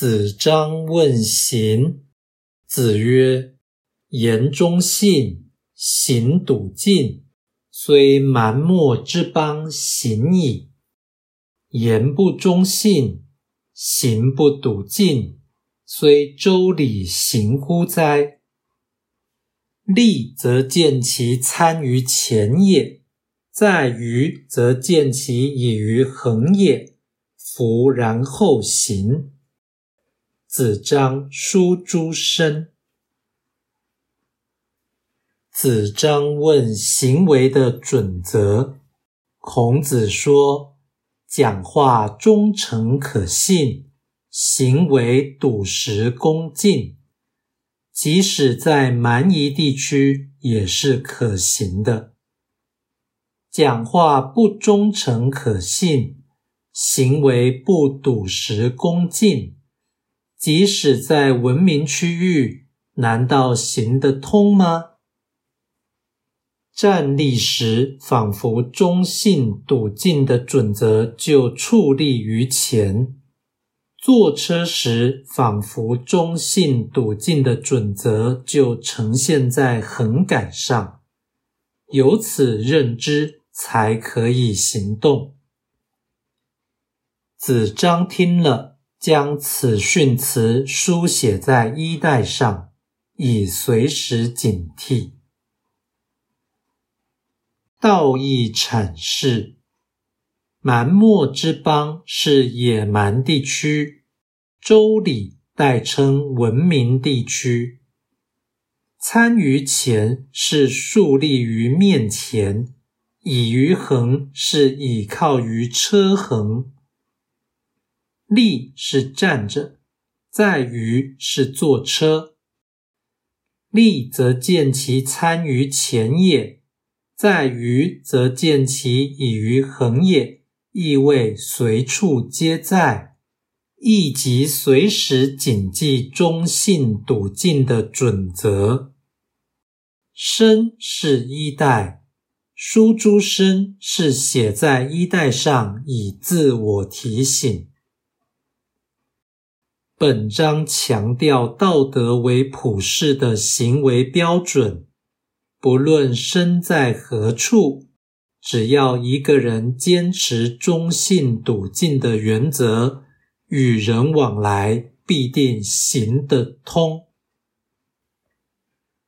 子张问行，子曰：“言忠信，行笃信，虽蛮貊之邦，行矣；言不忠信，行不笃信，虽周礼，行乎哉？立则见其参于前也，在于则见其以于恒也。夫然后行。”子张书诸生。子张问行为的准则。孔子说：讲话忠诚可信，行为笃实恭敬，即使在蛮夷地区也是可行的。讲话不忠诚可信，行为不笃实恭敬。即使在文明区域，难道行得通吗？站立时仿佛忠信笃敬的准则就矗立于前；坐车时仿佛忠信笃敬的准则就呈现在横杆上。由此认知，才可以行动。子张听了。将此训词书写在衣带上，以随时警惕。道义阐释：蛮貊之邦是野蛮地区，周礼代称文明地区。参于前是竖立于面前，倚于横是倚靠于车横。立是站着，在于是坐车。立则见其参于前也，在于则见其已于横也，意味随处皆在，亦即随时谨记忠信笃敬的准则。身是衣带，书诸身是写在衣带上，以自我提醒。本章强调道德为普世的行为标准，不论身在何处，只要一个人坚持忠信笃敬的原则，与人往来必定行得通。